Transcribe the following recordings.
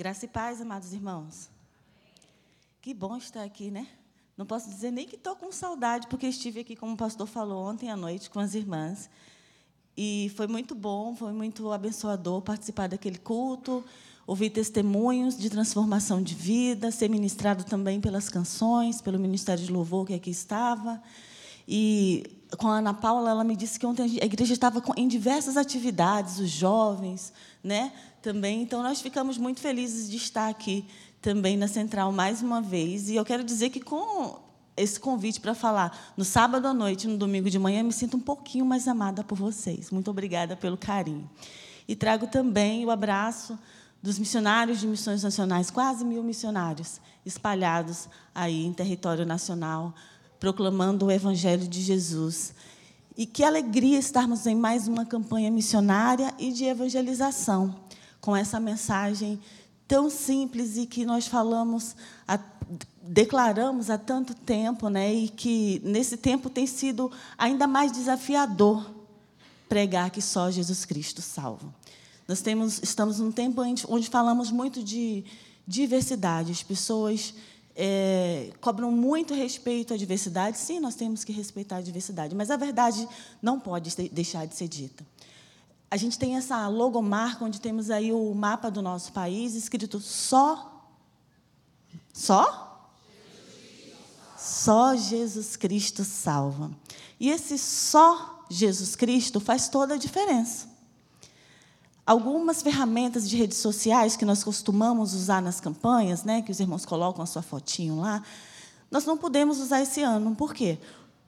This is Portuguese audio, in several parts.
Graça e paz, amados irmãos. Que bom estar aqui, né? Não posso dizer nem que estou com saudade, porque estive aqui, como o pastor falou, ontem à noite com as irmãs. E foi muito bom, foi muito abençoador participar daquele culto, ouvir testemunhos de transformação de vida, ser ministrado também pelas canções, pelo Ministério de Louvor que aqui estava. E com a Ana Paula, ela me disse que ontem a igreja estava em diversas atividades, os jovens, né? Também. Então nós ficamos muito felizes de estar aqui também na Central mais uma vez. E eu quero dizer que com esse convite para falar no sábado à noite, no domingo de manhã, me sinto um pouquinho mais amada por vocês. Muito obrigada pelo carinho. E trago também o abraço dos missionários de missões nacionais, quase mil missionários espalhados aí em território nacional, proclamando o Evangelho de Jesus. E que alegria estarmos em mais uma campanha missionária e de evangelização, com essa mensagem tão simples e que nós falamos, a, declaramos há tanto tempo, né? E que nesse tempo tem sido ainda mais desafiador pregar que só Jesus Cristo salva. Nós temos, estamos num tempo onde falamos muito de diversidade. As pessoas é, cobram muito respeito à diversidade. Sim, nós temos que respeitar a diversidade, mas a verdade não pode deixar de ser dita. A gente tem essa logomarca onde temos aí o mapa do nosso país escrito só. Só? Só Jesus Cristo salva. E esse só Jesus Cristo faz toda a diferença. Algumas ferramentas de redes sociais que nós costumamos usar nas campanhas, né, que os irmãos colocam a sua fotinho lá, nós não podemos usar esse ano. Por quê?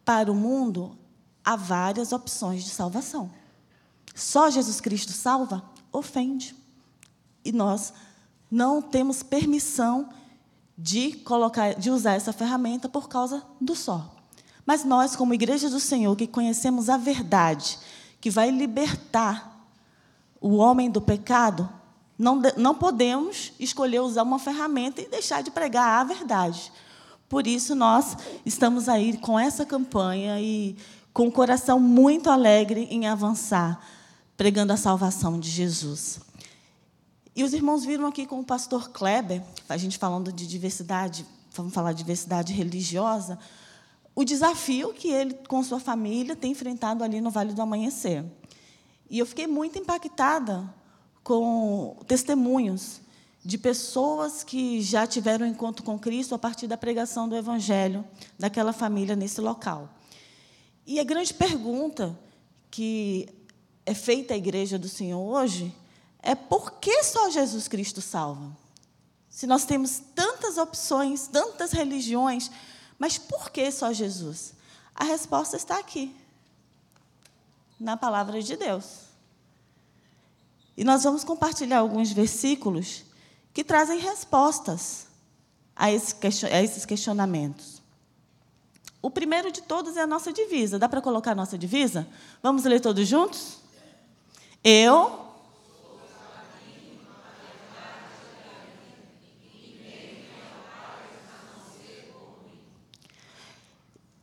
Para o mundo, há várias opções de salvação. Só Jesus Cristo salva? Ofende. E nós não temos permissão de colocar, de usar essa ferramenta por causa do só. Mas nós, como igreja do Senhor, que conhecemos a verdade, que vai libertar o homem do pecado, não, não podemos escolher usar uma ferramenta e deixar de pregar a verdade. Por isso, nós estamos aí com essa campanha e com o coração muito alegre em avançar pregando a salvação de Jesus. E os irmãos viram aqui com o pastor Kleber, a gente falando de diversidade, vamos falar de diversidade religiosa, o desafio que ele, com sua família, tem enfrentado ali no Vale do Amanhecer. E eu fiquei muito impactada com testemunhos de pessoas que já tiveram encontro com Cristo a partir da pregação do Evangelho daquela família nesse local. E a grande pergunta que é feita a igreja do Senhor hoje é por que só Jesus Cristo salva? Se nós temos tantas opções, tantas religiões, mas por que só Jesus? A resposta está aqui, na palavra de Deus. E nós vamos compartilhar alguns versículos que trazem respostas a esses questionamentos. O primeiro de todos é a nossa divisa. Dá para colocar a nossa divisa? Vamos ler todos juntos? Eu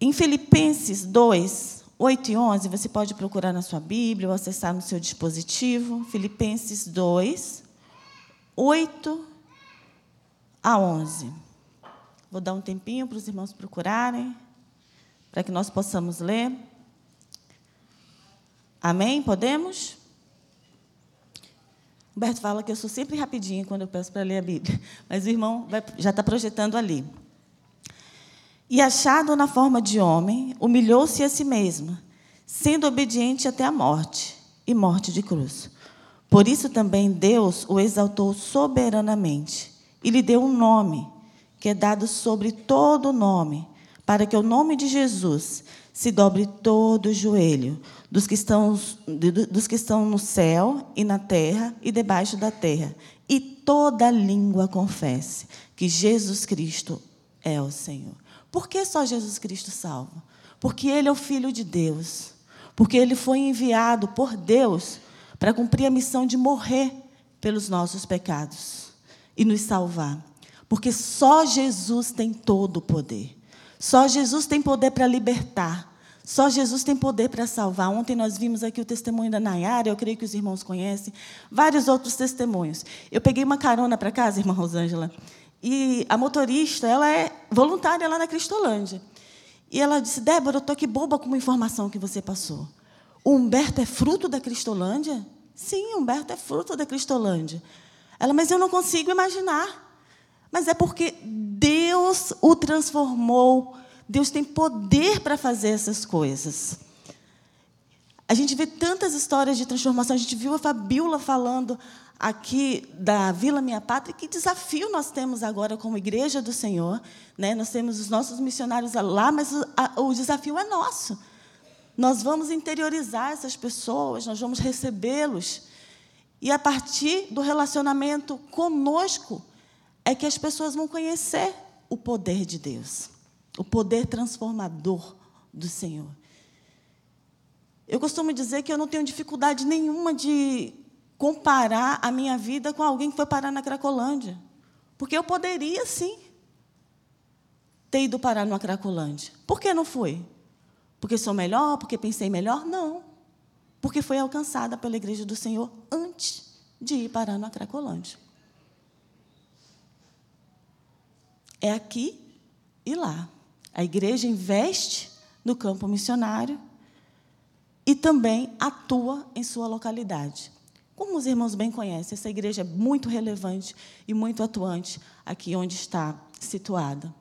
Em Filipenses 2, 8 e 11, você pode procurar na sua Bíblia ou acessar no seu dispositivo. Filipenses 2, 8 a 11. Vou dar um tempinho para os irmãos procurarem, para que nós possamos ler. Amém? Podemos? Humberto fala que eu sou sempre rapidinho quando eu peço para ler a Bíblia, mas o irmão já está projetando ali. E achado na forma de homem, humilhou-se a si mesmo, sendo obediente até a morte e morte de cruz. Por isso também Deus o exaltou soberanamente e lhe deu um nome que é dado sobre todo nome, para que o nome de Jesus se dobre todo o joelho dos que estão dos que estão no céu e na terra e debaixo da terra, e toda língua confesse que Jesus Cristo é o Senhor. Por que só Jesus Cristo salva? Porque ele é o filho de Deus. Porque ele foi enviado por Deus para cumprir a missão de morrer pelos nossos pecados e nos salvar. Porque só Jesus tem todo o poder. Só Jesus tem poder para libertar. Só Jesus tem poder para salvar. Ontem nós vimos aqui o testemunho da Nayara, eu creio que os irmãos conhecem, vários outros testemunhos. Eu peguei uma carona para casa, irmã Rosângela, e a motorista, ela é voluntária lá na Cristolândia. E ela disse: Débora, eu estou aqui boba com uma informação que você passou. O Humberto é fruto da Cristolândia? Sim, Humberto é fruto da Cristolândia. Ela, mas eu não consigo imaginar. Mas é porque Deus o transformou. Deus tem poder para fazer essas coisas. A gente vê tantas histórias de transformação. A gente viu a Fabiola falando aqui da Vila Minha Pátria, que desafio nós temos agora como igreja do Senhor. Né? Nós temos os nossos missionários lá, mas o desafio é nosso. Nós vamos interiorizar essas pessoas, nós vamos recebê-los. E a partir do relacionamento conosco é que as pessoas vão conhecer o poder de Deus, o poder transformador do Senhor. Eu costumo dizer que eu não tenho dificuldade nenhuma de comparar a minha vida com alguém que foi parar na Cracolândia. Porque eu poderia, sim, ter ido parar na Cracolândia. Por que não fui? Porque sou melhor? Porque pensei melhor? Não. Porque foi alcançada pela Igreja do Senhor antes de ir parar na Cracolândia. É aqui e lá. A igreja investe no campo missionário e também atua em sua localidade. Como os irmãos bem conhecem, essa igreja é muito relevante e muito atuante aqui onde está situada.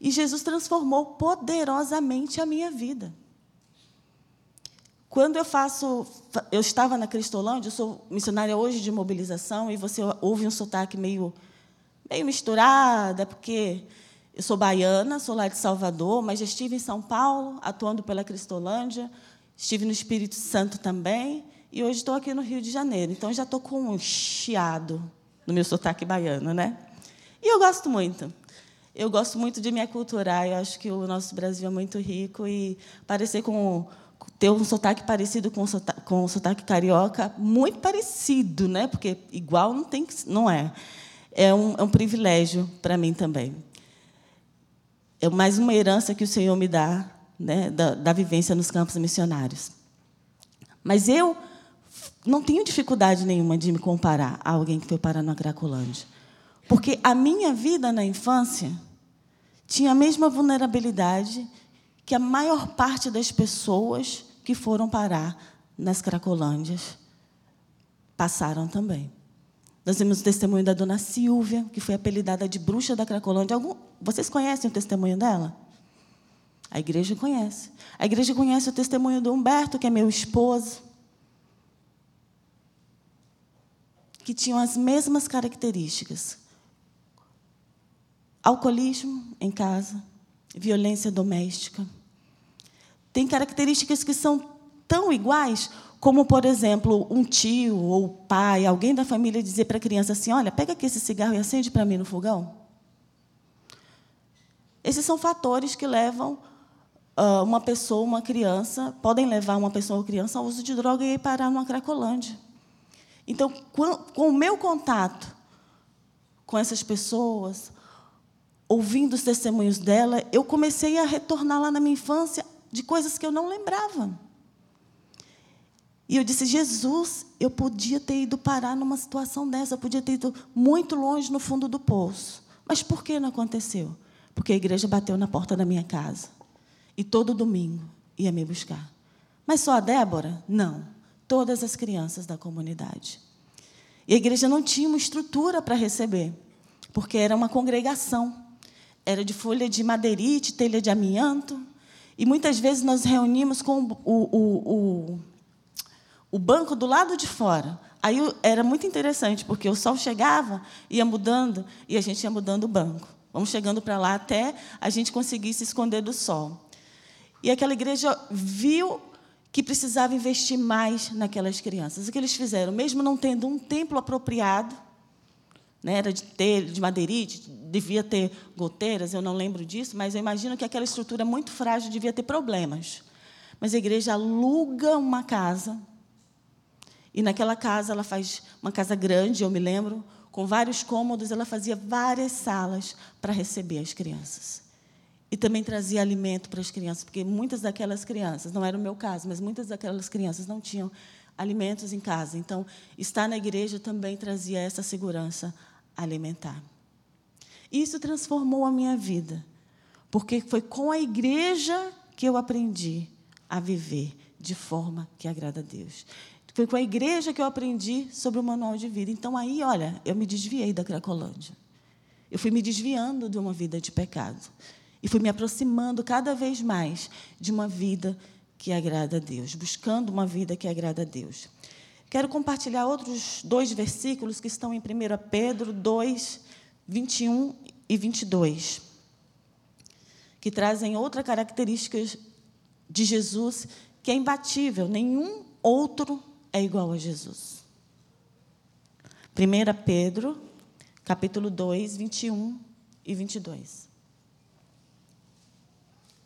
E Jesus transformou poderosamente a minha vida. Quando eu faço. Eu estava na Cristolândia, eu sou missionária hoje de mobilização, e você ouve um sotaque meio, meio misturado, é porque eu sou baiana, sou lá de Salvador, mas já estive em São Paulo, atuando pela Cristolândia, estive no Espírito Santo também, e hoje estou aqui no Rio de Janeiro, então já estou com um chiado no meu sotaque baiano, né? E eu gosto muito. Eu gosto muito de me aculturar. Eu acho que o nosso Brasil é muito rico e parecer com ter um sotaque parecido com o sotaque, com o sotaque carioca, muito parecido, né? Porque igual não tem, não é. É um, é um privilégio para mim também. É mais uma herança que o Senhor me dá, né? Da, da vivência nos campos missionários. Mas eu não tenho dificuldade nenhuma de me comparar a alguém que foi parar na Cracolândia. Porque a minha vida na infância tinha a mesma vulnerabilidade que a maior parte das pessoas que foram parar nas Cracolândias passaram também. Nós temos o testemunho da dona Silvia, que foi apelidada de bruxa da Cracolândia. Algum, vocês conhecem o testemunho dela? A igreja conhece. A igreja conhece o testemunho do Humberto, que é meu esposo. que tinham as mesmas características: alcoolismo em casa, violência doméstica. Tem características que são tão iguais como, por exemplo, um tio ou pai, alguém da família dizer para a criança assim: Olha, pega aqui esse cigarro e acende para mim no fogão. Esses são fatores que levam uh, uma pessoa, uma criança, podem levar uma pessoa ou criança ao uso de droga e parar numa cracolândia. Então, com o meu contato com essas pessoas, ouvindo os testemunhos dela, eu comecei a retornar lá na minha infância de coisas que eu não lembrava. E eu disse: Jesus, eu podia ter ido parar numa situação dessa, eu podia ter ido muito longe no fundo do poço. Mas por que não aconteceu? Porque a igreja bateu na porta da minha casa. E todo domingo ia me buscar. Mas só a Débora? Não todas as crianças da comunidade. E a igreja não tinha uma estrutura para receber, porque era uma congregação. Era de folha de madeirite, telha de amianto. E muitas vezes nós reunimos com o, o, o, o banco do lado de fora. Aí era muito interessante, porque o sol chegava, ia mudando, e a gente ia mudando o banco. Vamos chegando para lá até a gente conseguir se esconder do sol. E aquela igreja viu que precisava investir mais naquelas crianças. O que eles fizeram, mesmo não tendo um templo apropriado, né, era de ter de madeirite, devia ter goteiras, eu não lembro disso, mas eu imagino que aquela estrutura muito frágil devia ter problemas. Mas a igreja aluga uma casa e naquela casa ela faz uma casa grande, eu me lembro, com vários cômodos, ela fazia várias salas para receber as crianças. E também trazia alimento para as crianças, porque muitas daquelas crianças, não era o meu caso, mas muitas daquelas crianças não tinham alimentos em casa. Então, estar na igreja também trazia essa segurança alimentar. Isso transformou a minha vida, porque foi com a igreja que eu aprendi a viver de forma que agrada a Deus. Foi com a igreja que eu aprendi sobre o manual de vida. Então, aí, olha, eu me desviei da Cracolândia. Eu fui me desviando de uma vida de pecado. E fui me aproximando cada vez mais de uma vida que agrada a Deus, buscando uma vida que agrada a Deus. Quero compartilhar outros dois versículos que estão em 1 Pedro 2, 21 e 22, que trazem outra característica de Jesus que é imbatível, nenhum outro é igual a Jesus. 1 Pedro, capítulo 2, 21 e 22.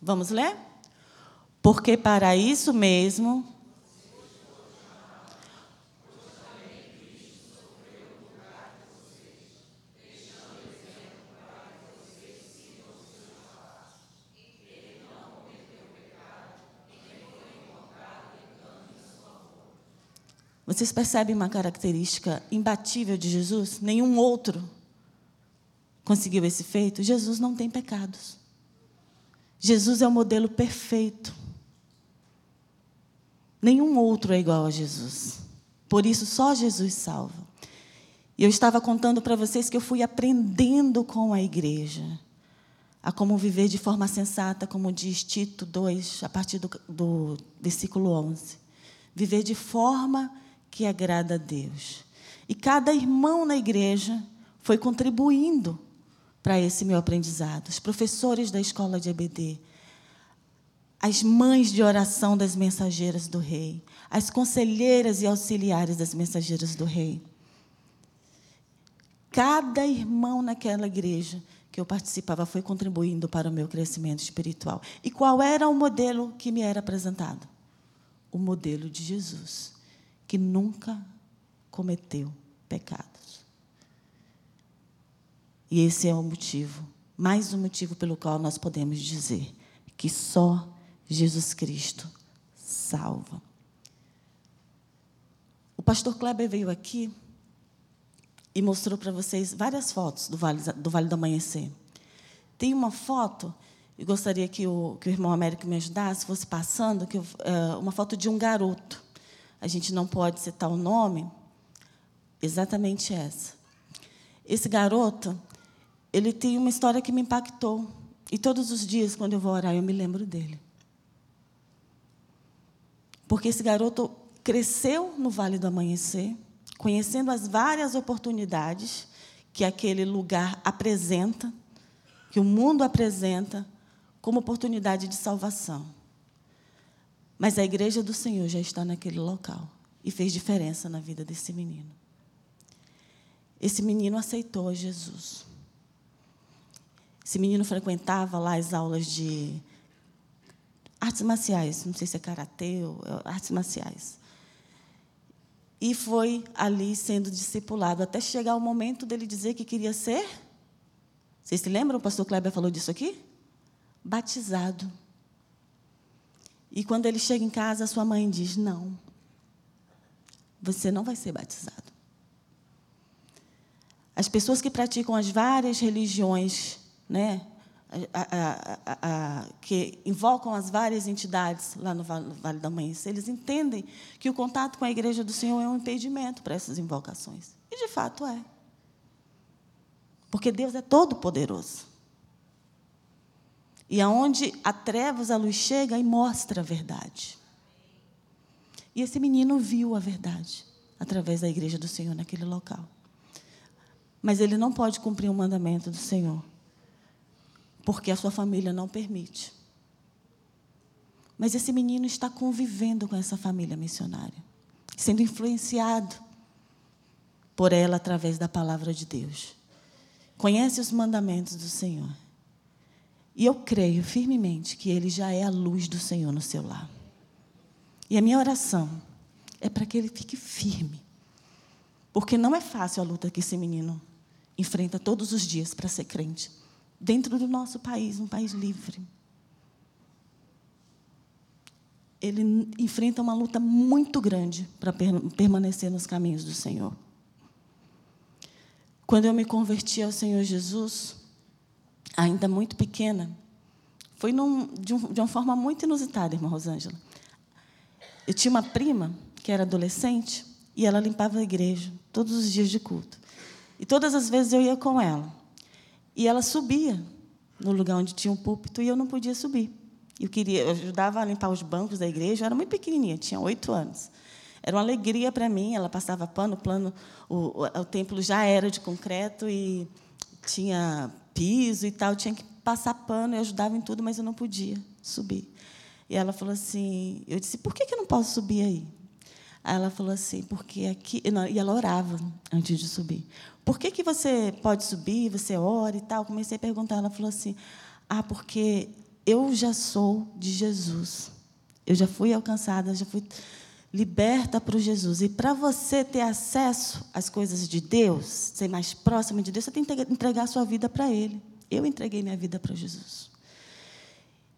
Vamos ler? Porque para isso mesmo. Vocês percebem uma característica imbatível de Jesus? Nenhum outro conseguiu esse feito. Jesus não tem pecados. Jesus é o modelo perfeito. Nenhum outro é igual a Jesus. Por isso, só Jesus salva. E eu estava contando para vocês que eu fui aprendendo com a igreja a como viver de forma sensata, como diz Tito 2, a partir do, do versículo 11. Viver de forma que agrada a Deus. E cada irmão na igreja foi contribuindo para esse meu aprendizado. Os professores da escola de EBD, as mães de oração das mensageiras do rei, as conselheiras e auxiliares das mensageiras do rei. Cada irmão naquela igreja que eu participava foi contribuindo para o meu crescimento espiritual. E qual era o modelo que me era apresentado? O modelo de Jesus, que nunca cometeu pecado. E esse é o motivo, mais um motivo pelo qual nós podemos dizer que só Jesus Cristo salva. O pastor Kleber veio aqui e mostrou para vocês várias fotos do Vale, do vale do Amanhecer. Tem uma foto, eu gostaria que o, que o irmão Américo me ajudasse, fosse passando, que, uh, uma foto de um garoto. A gente não pode citar o nome, exatamente essa. Esse garoto, ele tem uma história que me impactou. E todos os dias, quando eu vou orar, eu me lembro dele. Porque esse garoto cresceu no Vale do Amanhecer, conhecendo as várias oportunidades que aquele lugar apresenta, que o mundo apresenta como oportunidade de salvação. Mas a igreja do Senhor já está naquele local e fez diferença na vida desse menino. Esse menino aceitou a Jesus. Esse menino frequentava lá as aulas de artes marciais, não sei se é karatê ou é artes marciais. E foi ali sendo discipulado até chegar o momento dele dizer que queria ser. Vocês se lembram? O pastor Kleber falou disso aqui? Batizado. E quando ele chega em casa, sua mãe diz: Não, você não vai ser batizado. As pessoas que praticam as várias religiões né, a, a, a, que invocam as várias entidades lá no Vale, da Amanhecer, eles entendem que o contato com a Igreja do Senhor é um impedimento para essas invocações. E, de fato, é. Porque Deus é todo-poderoso. E aonde a trevas, a luz chega e mostra a verdade. E esse menino viu a verdade através da Igreja do Senhor naquele local. Mas ele não pode cumprir o mandamento do Senhor porque a sua família não permite. Mas esse menino está convivendo com essa família missionária, sendo influenciado por ela através da palavra de Deus. Conhece os mandamentos do Senhor. E eu creio firmemente que ele já é a luz do Senhor no seu lar. E a minha oração é para que ele fique firme. Porque não é fácil a luta que esse menino enfrenta todos os dias para ser crente dentro do nosso país, um país livre. Ele enfrenta uma luta muito grande para permanecer nos caminhos do Senhor. Quando eu me converti ao Senhor Jesus, ainda muito pequena, foi num, de, um, de uma forma muito inusitada, irmã Rosângela. Eu tinha uma prima que era adolescente e ela limpava a igreja todos os dias de culto. E todas as vezes eu ia com ela. E ela subia no lugar onde tinha um púlpito e eu não podia subir. Eu queria, eu ajudava a limpar os bancos da igreja, eu era muito pequenininha, tinha oito anos. Era uma alegria para mim, ela passava pano, plano, o, o, o templo já era de concreto e tinha piso e tal, tinha que passar pano, eu ajudava em tudo, mas eu não podia subir. E ela falou assim, eu disse, por que, que eu não posso subir aí? Aí ela falou assim, porque aqui. E ela orava antes de subir. Por que, que você pode subir, você ora e tal? Comecei a perguntar. Ela falou assim: Ah, porque eu já sou de Jesus. Eu já fui alcançada, já fui liberta para o Jesus. E para você ter acesso às coisas de Deus, ser mais próximo de Deus, você tem que entregar a sua vida para Ele. Eu entreguei minha vida para Jesus.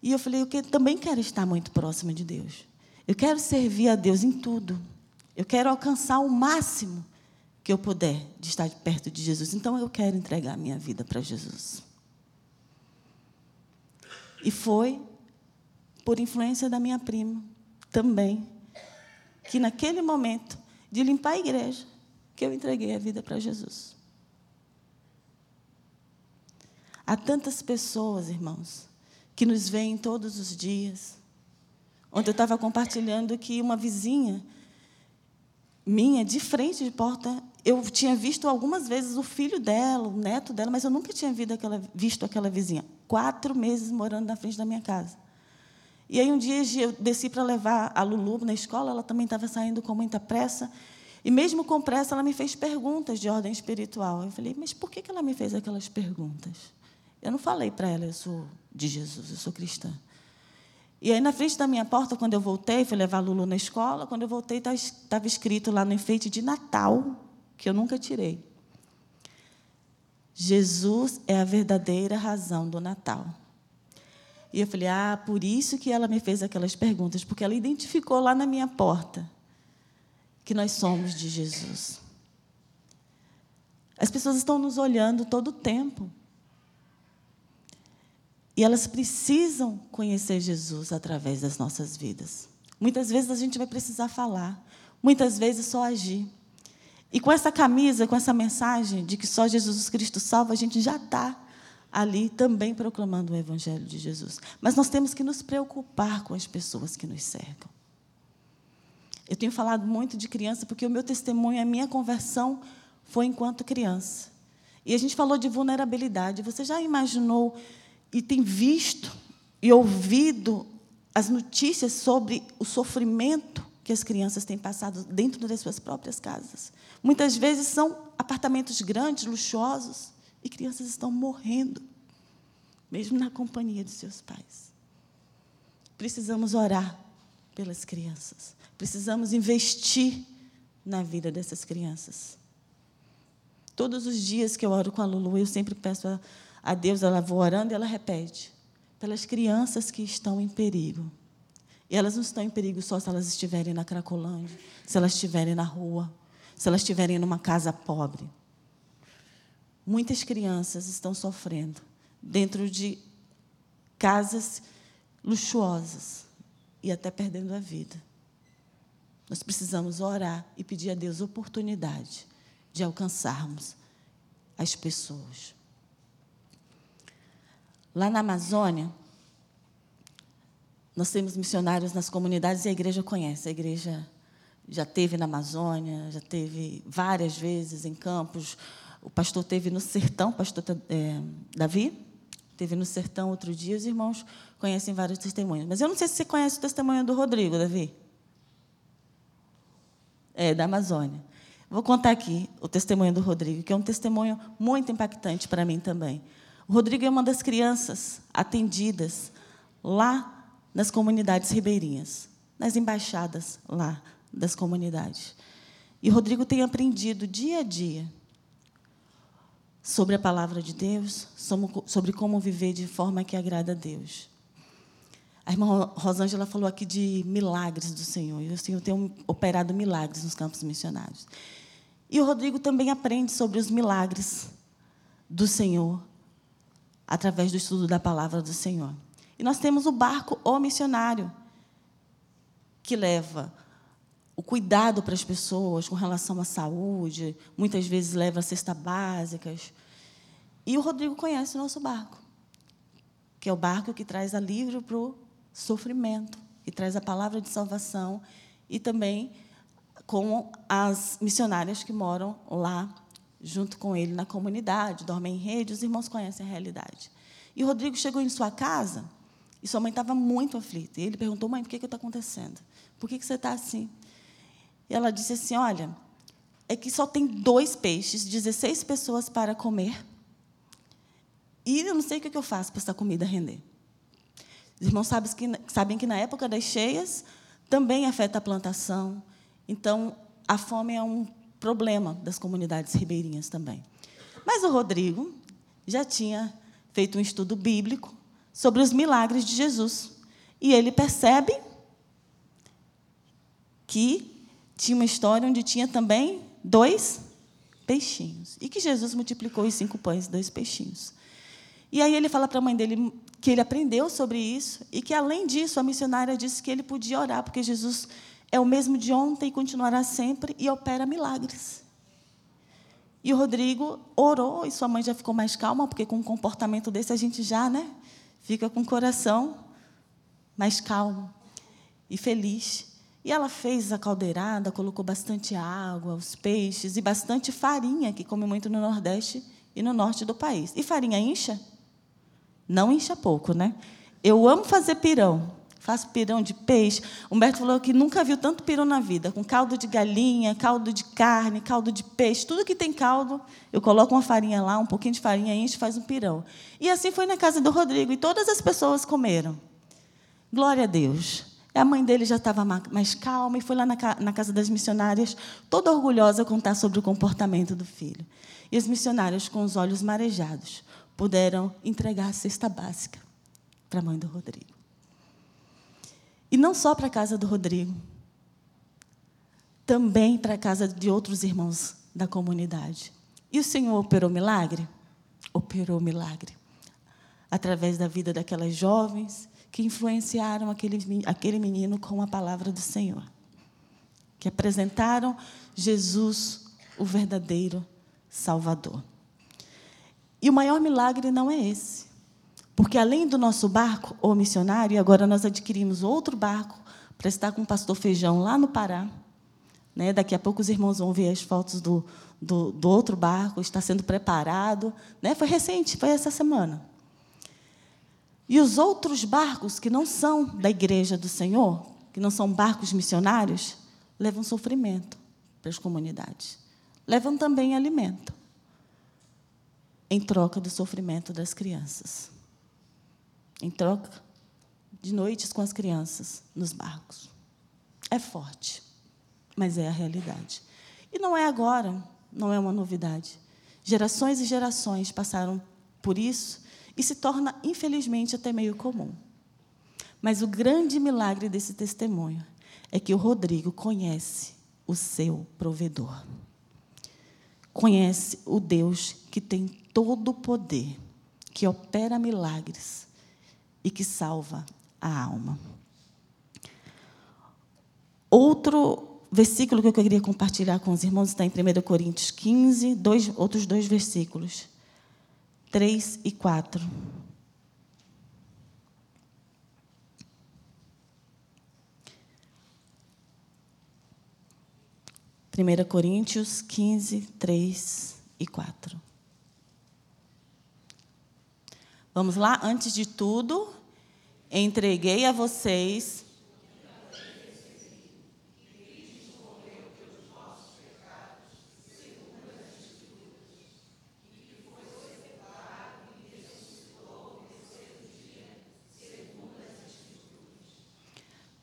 E eu falei, eu também quero estar muito próximo de Deus. Eu quero servir a Deus em tudo. Eu quero alcançar o máximo que eu puder de estar perto de Jesus. Então eu quero entregar a minha vida para Jesus. E foi por influência da minha prima também que naquele momento de limpar a igreja, que eu entreguei a vida para Jesus. Há tantas pessoas, irmãos, que nos veem todos os dias. Ontem eu estava compartilhando que uma vizinha minha, de frente de porta, eu tinha visto algumas vezes o filho dela, o neto dela, mas eu nunca tinha visto aquela, visto aquela vizinha. Quatro meses morando na frente da minha casa. E aí um dia eu desci para levar a Lulu na escola, ela também estava saindo com muita pressa. E mesmo com pressa, ela me fez perguntas de ordem espiritual. Eu falei, mas por que ela me fez aquelas perguntas? Eu não falei para ela, eu sou de Jesus, eu sou cristã. E aí, na frente da minha porta, quando eu voltei, fui levar a Lulu na escola, quando eu voltei, estava escrito lá no enfeite de Natal, que eu nunca tirei. Jesus é a verdadeira razão do Natal. E eu falei, ah, por isso que ela me fez aquelas perguntas, porque ela identificou lá na minha porta que nós somos de Jesus. As pessoas estão nos olhando todo o tempo. E elas precisam conhecer Jesus através das nossas vidas. Muitas vezes a gente vai precisar falar, muitas vezes só agir. E com essa camisa, com essa mensagem de que só Jesus Cristo salva, a gente já está ali também proclamando o Evangelho de Jesus. Mas nós temos que nos preocupar com as pessoas que nos cercam. Eu tenho falado muito de criança porque o meu testemunho, a minha conversão foi enquanto criança. E a gente falou de vulnerabilidade. Você já imaginou e tem visto e ouvido as notícias sobre o sofrimento que as crianças têm passado dentro das suas próprias casas? Muitas vezes são apartamentos grandes, luxuosos, e crianças estão morrendo, mesmo na companhia de seus pais. Precisamos orar pelas crianças. Precisamos investir na vida dessas crianças. Todos os dias que eu oro com a Lulu, eu sempre peço a, a Deus, ela vou orando e ela repete, pelas crianças que estão em perigo. E elas não estão em perigo só se elas estiverem na Cracolândia, se elas estiverem na rua, se elas estiverem numa casa pobre. Muitas crianças estão sofrendo dentro de casas luxuosas e até perdendo a vida. Nós precisamos orar e pedir a Deus oportunidade de alcançarmos as pessoas. Lá na Amazônia, nós temos missionários nas comunidades e a igreja conhece. A igreja já teve na Amazônia, já teve várias vezes em campos o pastor teve no sertão, pastor é, Davi, teve no sertão outro dia, os irmãos conhecem vários testemunhos. Mas eu não sei se você conhece o testemunho do Rodrigo, Davi. É, da Amazônia. Vou contar aqui o testemunho do Rodrigo, que é um testemunho muito impactante para mim também. O Rodrigo é uma das crianças atendidas lá nas comunidades ribeirinhas, nas embaixadas lá das comunidades. E Rodrigo tem aprendido dia a dia sobre a palavra de Deus, sobre como viver de forma que agrada a Deus. A irmã Rosângela falou aqui de milagres do Senhor. E o Senhor tem operado milagres nos campos missionários. E o Rodrigo também aprende sobre os milagres do Senhor através do estudo da palavra do Senhor. E nós temos o barco O Missionário, que leva o cuidado para as pessoas com relação à saúde, muitas vezes leva cestas básicas. E o Rodrigo conhece o nosso barco, que é o barco que traz alívio para o sofrimento, e traz a palavra de salvação, e também com as missionárias que moram lá junto com ele na comunidade, dormem em rede, os irmãos conhecem a realidade. E o Rodrigo chegou em sua casa e sua mãe estava muito aflita. E ele perguntou: Mãe, por que está acontecendo? Por que, que você está assim? E ela disse assim: Olha, é que só tem dois peixes, 16 pessoas para comer. E eu não sei o que eu faço para essa comida render. Os irmãos sabem que, sabem que na época das cheias também afeta a plantação. Então, a fome é um problema das comunidades ribeirinhas também. Mas o Rodrigo já tinha feito um estudo bíblico sobre os milagres de Jesus. E ele percebe que tinha uma história onde tinha também dois peixinhos. E que Jesus multiplicou os cinco pães e dois peixinhos. E aí ele fala para a mãe dele que ele aprendeu sobre isso e que, além disso, a missionária disse que ele podia orar, porque Jesus é o mesmo de ontem e continuará sempre e opera milagres. E o Rodrigo orou e sua mãe já ficou mais calma, porque com um comportamento desse a gente já né, fica com o coração mais calmo e feliz. E ela fez a caldeirada, colocou bastante água, os peixes e bastante farinha, que come muito no Nordeste e no Norte do país. E farinha incha? Não incha pouco, né? Eu amo fazer pirão. Faço pirão de peixe. Humberto falou que nunca viu tanto pirão na vida, com caldo de galinha, caldo de carne, caldo de peixe, tudo que tem caldo, eu coloco uma farinha lá, um pouquinho de farinha, enche faz um pirão. E assim foi na casa do Rodrigo, e todas as pessoas comeram. Glória a Deus. A mãe dele já estava mais calma e foi lá na casa das missionárias, toda orgulhosa, contar sobre o comportamento do filho. E as missionárias, com os olhos marejados, puderam entregar a cesta básica para a mãe do Rodrigo. E não só para a casa do Rodrigo, também para a casa de outros irmãos da comunidade. E o Senhor operou milagre? Operou milagre. Através da vida daquelas jovens que influenciaram aquele, aquele menino com a palavra do Senhor, que apresentaram Jesus, o verdadeiro Salvador. E o maior milagre não é esse, porque além do nosso barco, o missionário, agora nós adquirimos outro barco para estar com o pastor Feijão lá no Pará. Né? Daqui a pouco os irmãos vão ver as fotos do, do, do outro barco, está sendo preparado. Né? Foi recente, foi essa semana. E os outros barcos que não são da igreja do Senhor, que não são barcos missionários, levam sofrimento para as comunidades. Levam também alimento, em troca do sofrimento das crianças. Em troca de noites com as crianças nos barcos. É forte, mas é a realidade. E não é agora, não é uma novidade. Gerações e gerações passaram por isso e se torna, infelizmente, até meio comum. Mas o grande milagre desse testemunho é que o Rodrigo conhece o seu provedor. Conhece o Deus que tem todo o poder, que opera milagres e que salva a alma. Outro versículo que eu queria compartilhar com os irmãos está em 1 Coríntios 15, dois, outros dois versículos. 3 e 4. Primeira Coríntios 15, 3 e 4. Vamos lá? Antes de tudo, entreguei a vocês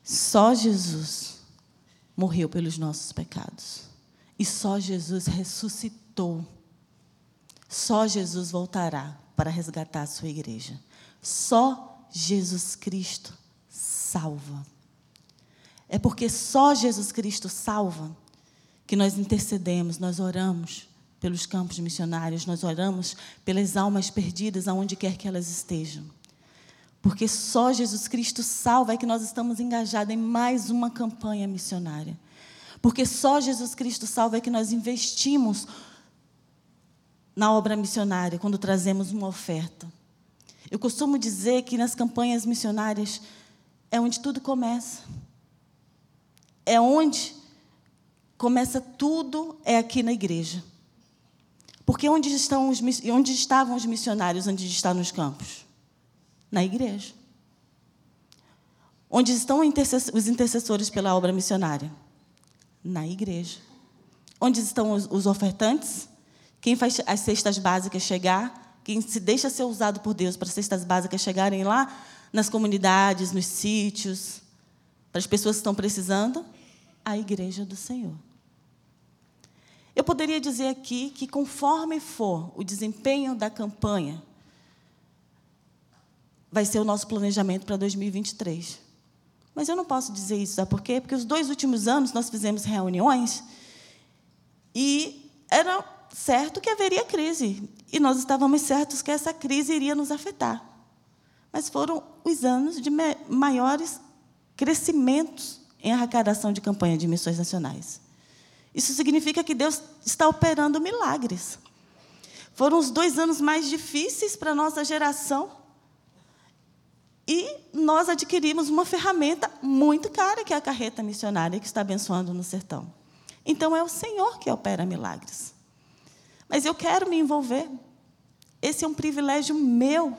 Só Jesus morreu pelos nossos pecados. E só Jesus ressuscitou. só Jesus voltará para resgatar a sua igreja. Só Jesus Cristo salva. É porque só Jesus Cristo salva que nós intercedemos, nós oramos pelos campos missionários, nós oramos pelas almas perdidas aonde quer que elas estejam. Porque só Jesus Cristo salva é que nós estamos engajados em mais uma campanha missionária. Porque só Jesus Cristo salva é que nós investimos na obra missionária, quando trazemos uma oferta. Eu costumo dizer que nas campanhas missionárias é onde tudo começa. É onde começa tudo, é aqui na igreja. Porque onde, estão os, onde estavam os missionários antes de estar nos campos? Na igreja. Onde estão os intercessores pela obra missionária? Na igreja. Onde estão os ofertantes? Quem faz as cestas básicas chegar, quem se deixa ser usado por Deus para as cestas básicas chegarem lá nas comunidades, nos sítios, para as pessoas que estão precisando, a igreja do Senhor. Eu poderia dizer aqui que, conforme for o desempenho da campanha, vai ser o nosso planejamento para 2023. Mas eu não posso dizer isso, sabe por quê? Porque os dois últimos anos nós fizemos reuniões e era certo que haveria crise. E nós estávamos certos que essa crise iria nos afetar. Mas foram os anos de maiores crescimentos em arrecadação de campanha de missões nacionais. Isso significa que Deus está operando milagres. Foram os dois anos mais difíceis para a nossa geração. E nós adquirimos uma ferramenta muito cara, que é a carreta missionária, que está abençoando no sertão. Então, é o Senhor que opera milagres. Mas eu quero me envolver. Esse é um privilégio meu.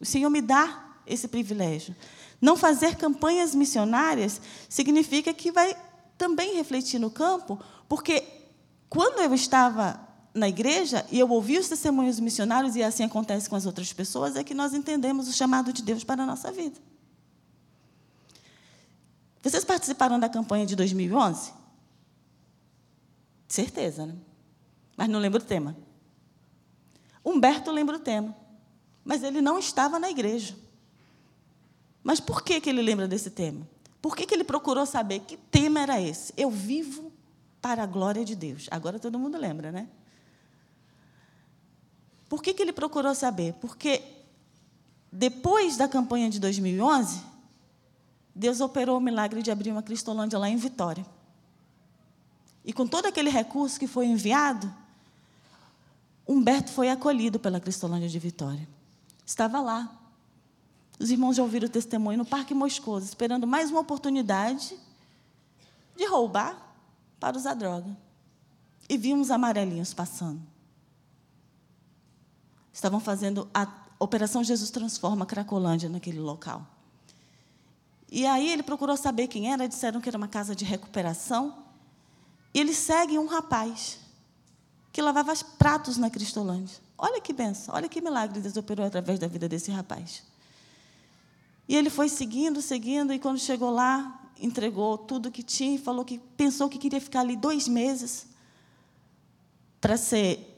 O Senhor me dá esse privilégio. Não fazer campanhas missionárias significa que vai também refletir no campo, porque quando eu estava na igreja e eu ouvi os testemunhos missionários, e assim acontece com as outras pessoas, é que nós entendemos o chamado de Deus para a nossa vida. Vocês participaram da campanha de 2011? Certeza, né? mas não lembro o tema. Humberto lembra o tema, mas ele não estava na igreja. Mas por que, que ele lembra desse tema? Por que, que ele procurou saber que tema era esse? Eu vivo para a glória de Deus. Agora todo mundo lembra, né? Por que, que ele procurou saber? Porque depois da campanha de 2011, Deus operou o milagre de abrir uma Cristolândia lá em Vitória. E com todo aquele recurso que foi enviado, Humberto foi acolhido pela Cristolândia de Vitória. Estava lá. Os irmãos já ouviram o testemunho no Parque Moscoso, esperando mais uma oportunidade de roubar para usar droga. E vimos amarelinhos passando. Estavam fazendo a Operação Jesus Transforma Cracolândia naquele local. E aí ele procurou saber quem era, disseram que era uma casa de recuperação. E eles seguem um rapaz que lavava pratos na Cristolândia. Olha que benção, olha que milagre Deus operou através da vida desse rapaz. E ele foi seguindo, seguindo, e quando chegou lá, entregou tudo que tinha e falou que pensou que queria ficar ali dois meses para ser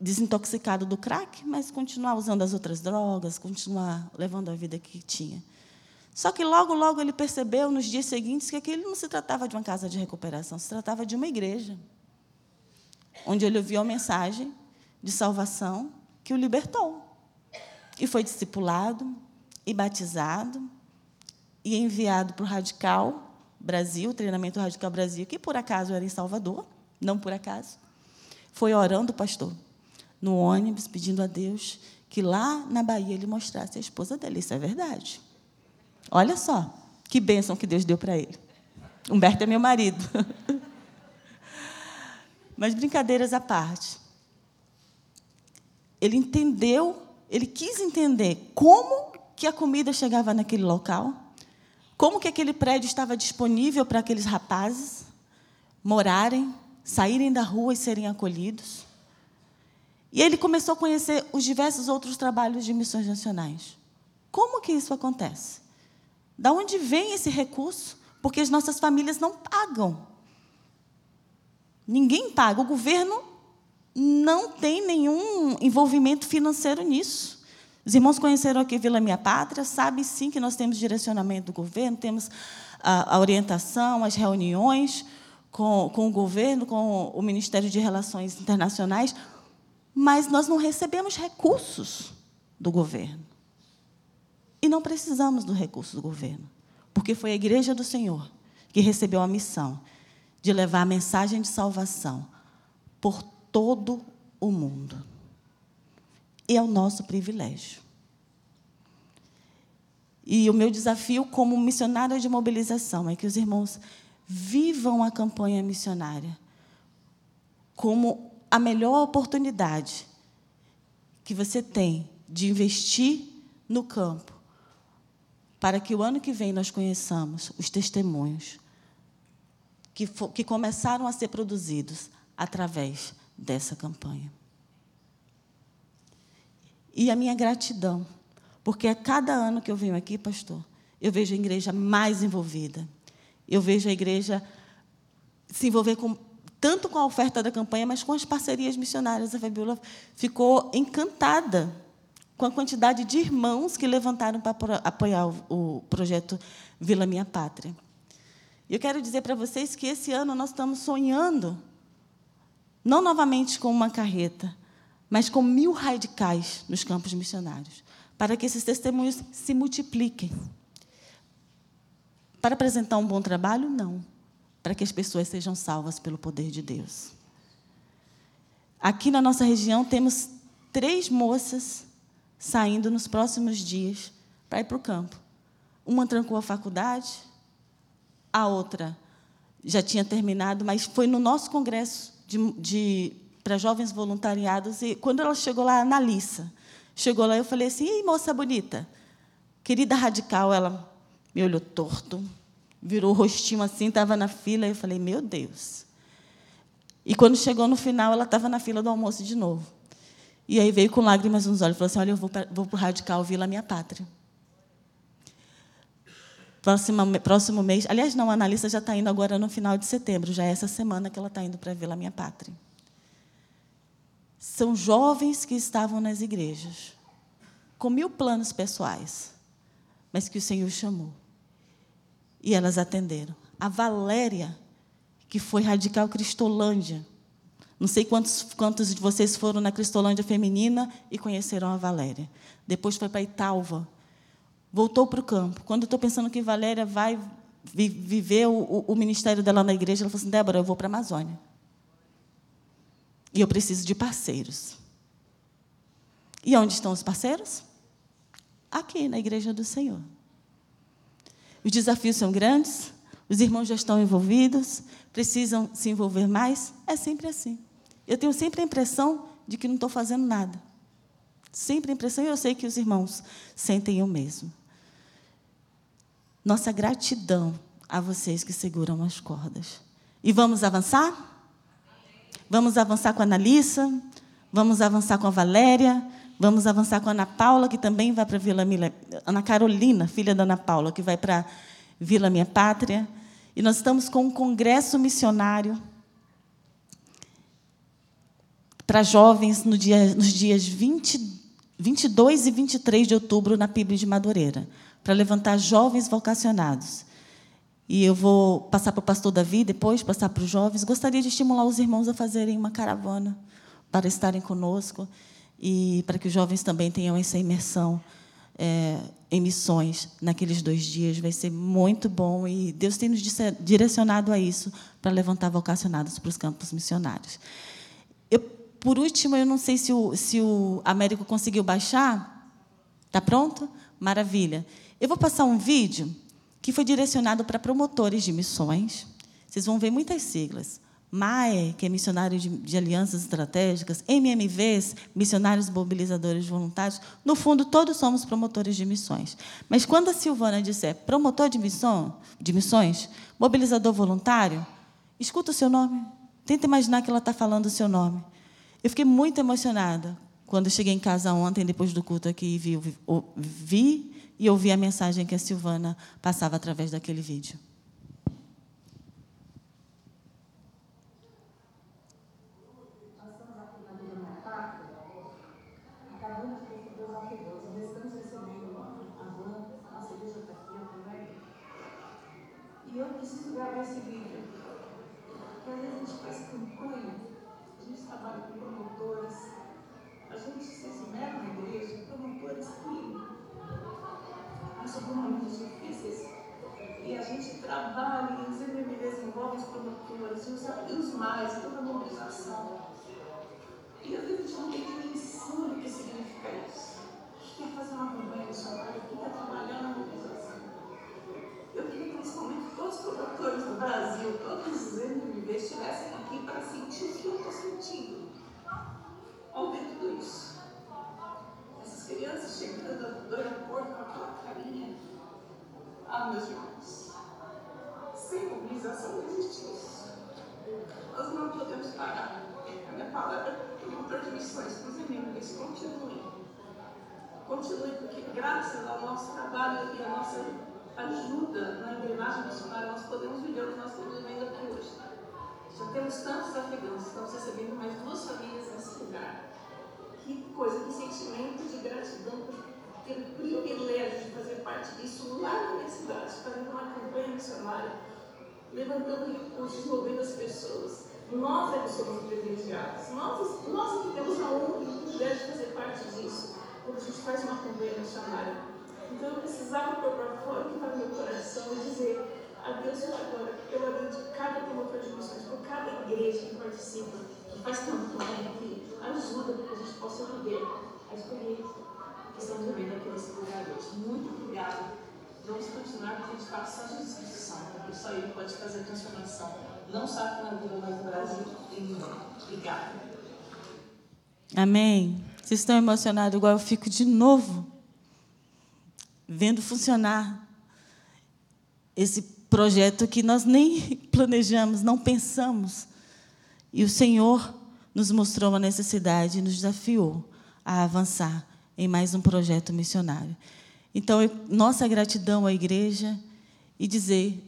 desintoxicado do crack, mas continuar usando as outras drogas, continuar levando a vida que tinha. Só que logo, logo ele percebeu, nos dias seguintes, que aquilo não se tratava de uma casa de recuperação, se tratava de uma igreja onde ele ouviu a mensagem de salvação que o libertou. E foi discipulado e batizado e enviado para o Radical Brasil, treinamento Radical Brasil, que por acaso era em Salvador, não por acaso. Foi orando, pastor, no ônibus, pedindo a Deus que lá na Bahia ele mostrasse a esposa dele. Isso é verdade. Olha só que bênção que Deus deu para ele. Humberto é meu marido. Mas brincadeiras à parte. Ele entendeu, ele quis entender como que a comida chegava naquele local, como que aquele prédio estava disponível para aqueles rapazes morarem, saírem da rua e serem acolhidos. E ele começou a conhecer os diversos outros trabalhos de missões nacionais. Como que isso acontece? Da onde vem esse recurso? Porque as nossas famílias não pagam Ninguém paga, o governo não tem nenhum envolvimento financeiro nisso. Os irmãos conheceram aqui Vila Minha Pátria, sabem sim que nós temos direcionamento do governo, temos a, a orientação, as reuniões com, com o governo, com o Ministério de Relações Internacionais, mas nós não recebemos recursos do governo. E não precisamos do recurso do governo, porque foi a Igreja do Senhor que recebeu a missão de levar a mensagem de salvação por todo o mundo. E é o nosso privilégio. E o meu desafio como missionária de mobilização é que os irmãos vivam a campanha missionária como a melhor oportunidade que você tem de investir no campo, para que o ano que vem nós conheçamos os testemunhos que, que começaram a ser produzidos através dessa campanha. E a minha gratidão, porque a cada ano que eu venho aqui, pastor, eu vejo a igreja mais envolvida. Eu vejo a igreja se envolver com, tanto com a oferta da campanha, mas com as parcerias missionárias. A Fabiola ficou encantada com a quantidade de irmãos que levantaram para apoiar o, projeto Vila Minha Pátria. E eu quero dizer para vocês que esse ano nós estamos sonhando não novamente com uma carreta, mas com mil radicais nos campos missionários, para que esses testemunhos se multipliquem. Para apresentar um bom trabalho? Não. Para que as pessoas sejam salvas pelo poder de Deus. Aqui na nossa região temos três moças saindo nos próximos dias para ir para o campo. Uma trancou a faculdade, a outra já tinha terminado, mas foi no nosso congresso de, de para jovens voluntariados. E quando ela chegou lá, na Lissa, chegou lá, eu falei assim: Ei, moça bonita, querida radical, ela me olhou torto, virou o rostinho assim, estava na fila. Eu falei: Meu Deus. E quando chegou no final, ela estava na fila do almoço de novo. E aí veio com lágrimas nos olhos falou assim: Olha, eu vou para, vou para o Radical Vila Minha Pátria. Próximo, próximo mês, aliás, não, a analista já está indo agora no final de setembro, já é essa semana que ela está indo para Vila Minha Pátria. São jovens que estavam nas igrejas, com mil planos pessoais, mas que o Senhor chamou. E elas atenderam. A Valéria, que foi radical Cristolândia. Não sei quantos, quantos de vocês foram na Cristolândia feminina e conheceram a Valéria. Depois foi para Italva, voltou para o campo. Quando estou pensando que Valéria vai vi viver o, o, ministério dela na igreja, ela falou assim: Débora, eu vou para a Amazônia. E eu preciso de parceiros. E onde estão os parceiros? Aqui, na igreja do Senhor. Os desafios são grandes, os irmãos já estão envolvidos, precisam se envolver mais. É sempre assim. Eu tenho sempre a impressão de que não estou fazendo nada. Sempre a impressão, e eu sei que os irmãos sentem o mesmo. Nossa gratidão a vocês que seguram as cordas. E vamos avançar? Vamos avançar com a Analissa, vamos avançar com a Valéria, vamos avançar com a Ana Paula, que também vai para Vila Mila, Ana Carolina, filha da Ana Paula, que vai para Vila Minha Pátria. E nós estamos com um congresso missionário para jovens no dia, nos dias 20, 22 e 23 de outubro na PIB de Madureira para levantar jovens vocacionados. E eu vou passar para o pastor Davi, depois passar para os jovens. Gostaria de estimular os irmãos a fazerem uma caravana para estarem conosco e para que os jovens também tenham essa imersão é, em missões naqueles dois dias. Vai ser muito bom e Deus tem nos direcionado a isso para levantar vocacionados para os campos missionários. Eu, por último, eu não sei se o, se o Américo conseguiu baixar. Está pronto? Maravilha. Eu vou passar um vídeo que foi direcionado para promotores de missões. Vocês vão ver muitas siglas. MAE, que é Missionário de, de, Alianças Estratégicas, MMVs, Missionários Mobilizadores Voluntários. No fundo, todos somos promotores de missões. Mas quando a Silvana disser promotor de, missão, de missões, mobilizador voluntário, escuta o seu nome. Tenta imaginar que ela está falando o seu nome. Eu fiquei muito emocionada quando cheguei em casa ontem, depois do culto aqui, e vi, vi e ouvi a mensagem que a Silvana passava através daquele vídeo. Gravar esse vídeo. Porque aí a gente faz campanha, a gente trabalha com promotores, a gente se esmera na igreja, promotores que passam por momentos difíceis. E a gente trabalha, e os envolvem os promotores, e os, e os mais, toda a mobilização. E às vezes a gente não tem dimensão do que significa isso. A quer fazer uma campanha missionária, que está trabalhando principalmente todos os promotores do Brasil, todos os MMVs estivessem aqui para sentir o que eu estou sentindo ver tudo isso. Essas crianças chegando do aeroporto com aquela carinha. Ah, meus irmãos, sem mobilização não existe isso. Nós não podemos parar. A minha palavra é promotor de missões para os inimigos. Continue. Continue, porque graças ao nosso trabalho e à nossa ajuda na engrenagem missionária, nós podemos viver o que nós estamos vivendo aqui hoje. Já temos tantos afegãos, estamos recebendo mais duas famílias nesse lugar. Que coisa, que sentimento de gratidão por ter o privilégio de fazer parte disso lá na minha cidade, fazendo uma campanha missionária, levantando recursos, envolvendo as pessoas. Nós é que somos privilegiados. Nós, nós que temos a honra e o privilégio de fazer parte disso. Quando a gente faz uma campanha missionária. Então eu precisava pôr para fora o que está no meu coração e dizer a Deus agora, pela vida de cada promotor de missões, por cada igreja que participa, que faz campanha, que ajuda para que a gente possa viver a experiência que estamos vivendo aqui nesse lugar hoje. Muito obrigada. Vamos continuar, porque a gente fala só Jesus Cristo Santo, porque só Ele pode fazer a transformação, não só aqui na vida, mas no Brasil e no mundo. Obrigada. Amém. Vocês estão emocionados igual eu fico de novo, vendo funcionar esse projeto que nós nem planejamos, não pensamos. E o Senhor nos mostrou uma necessidade e nos desafiou a avançar em mais um projeto missionário. Então, nossa gratidão à igreja e dizer,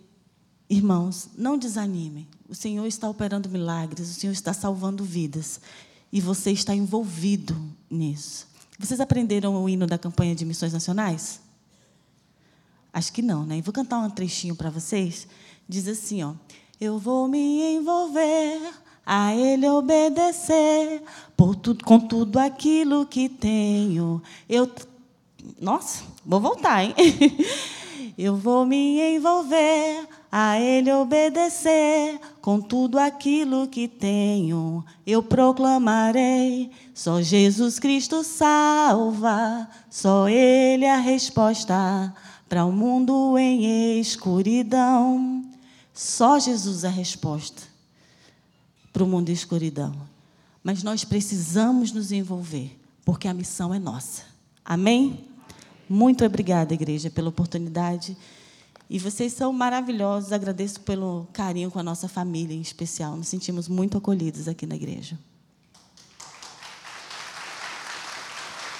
irmãos, não desanimem. O Senhor está operando milagres, o Senhor está salvando vidas e você está envolvido nisso. Vocês aprenderam o hino da campanha de missões nacionais? Acho que não, né? Vou cantar um trechinho para vocês. Diz assim, ó: Eu vou me envolver, a Ele obedecer, por tudo, com tudo aquilo que tenho. Eu, nossa, vou voltar, hein? Eu vou me envolver, a Ele obedecer, com tudo aquilo que tenho. Eu proclamarei: só Jesus Cristo salva, só Ele a resposta para um mundo em escuridão. Só Jesus é a resposta para o mundo em escuridão. Mas nós precisamos nos envolver, porque a missão é nossa. Amém? Muito obrigada, igreja, pela oportunidade. E vocês são maravilhosos. Agradeço pelo carinho com a nossa família em especial. Nos sentimos muito acolhidos aqui na igreja.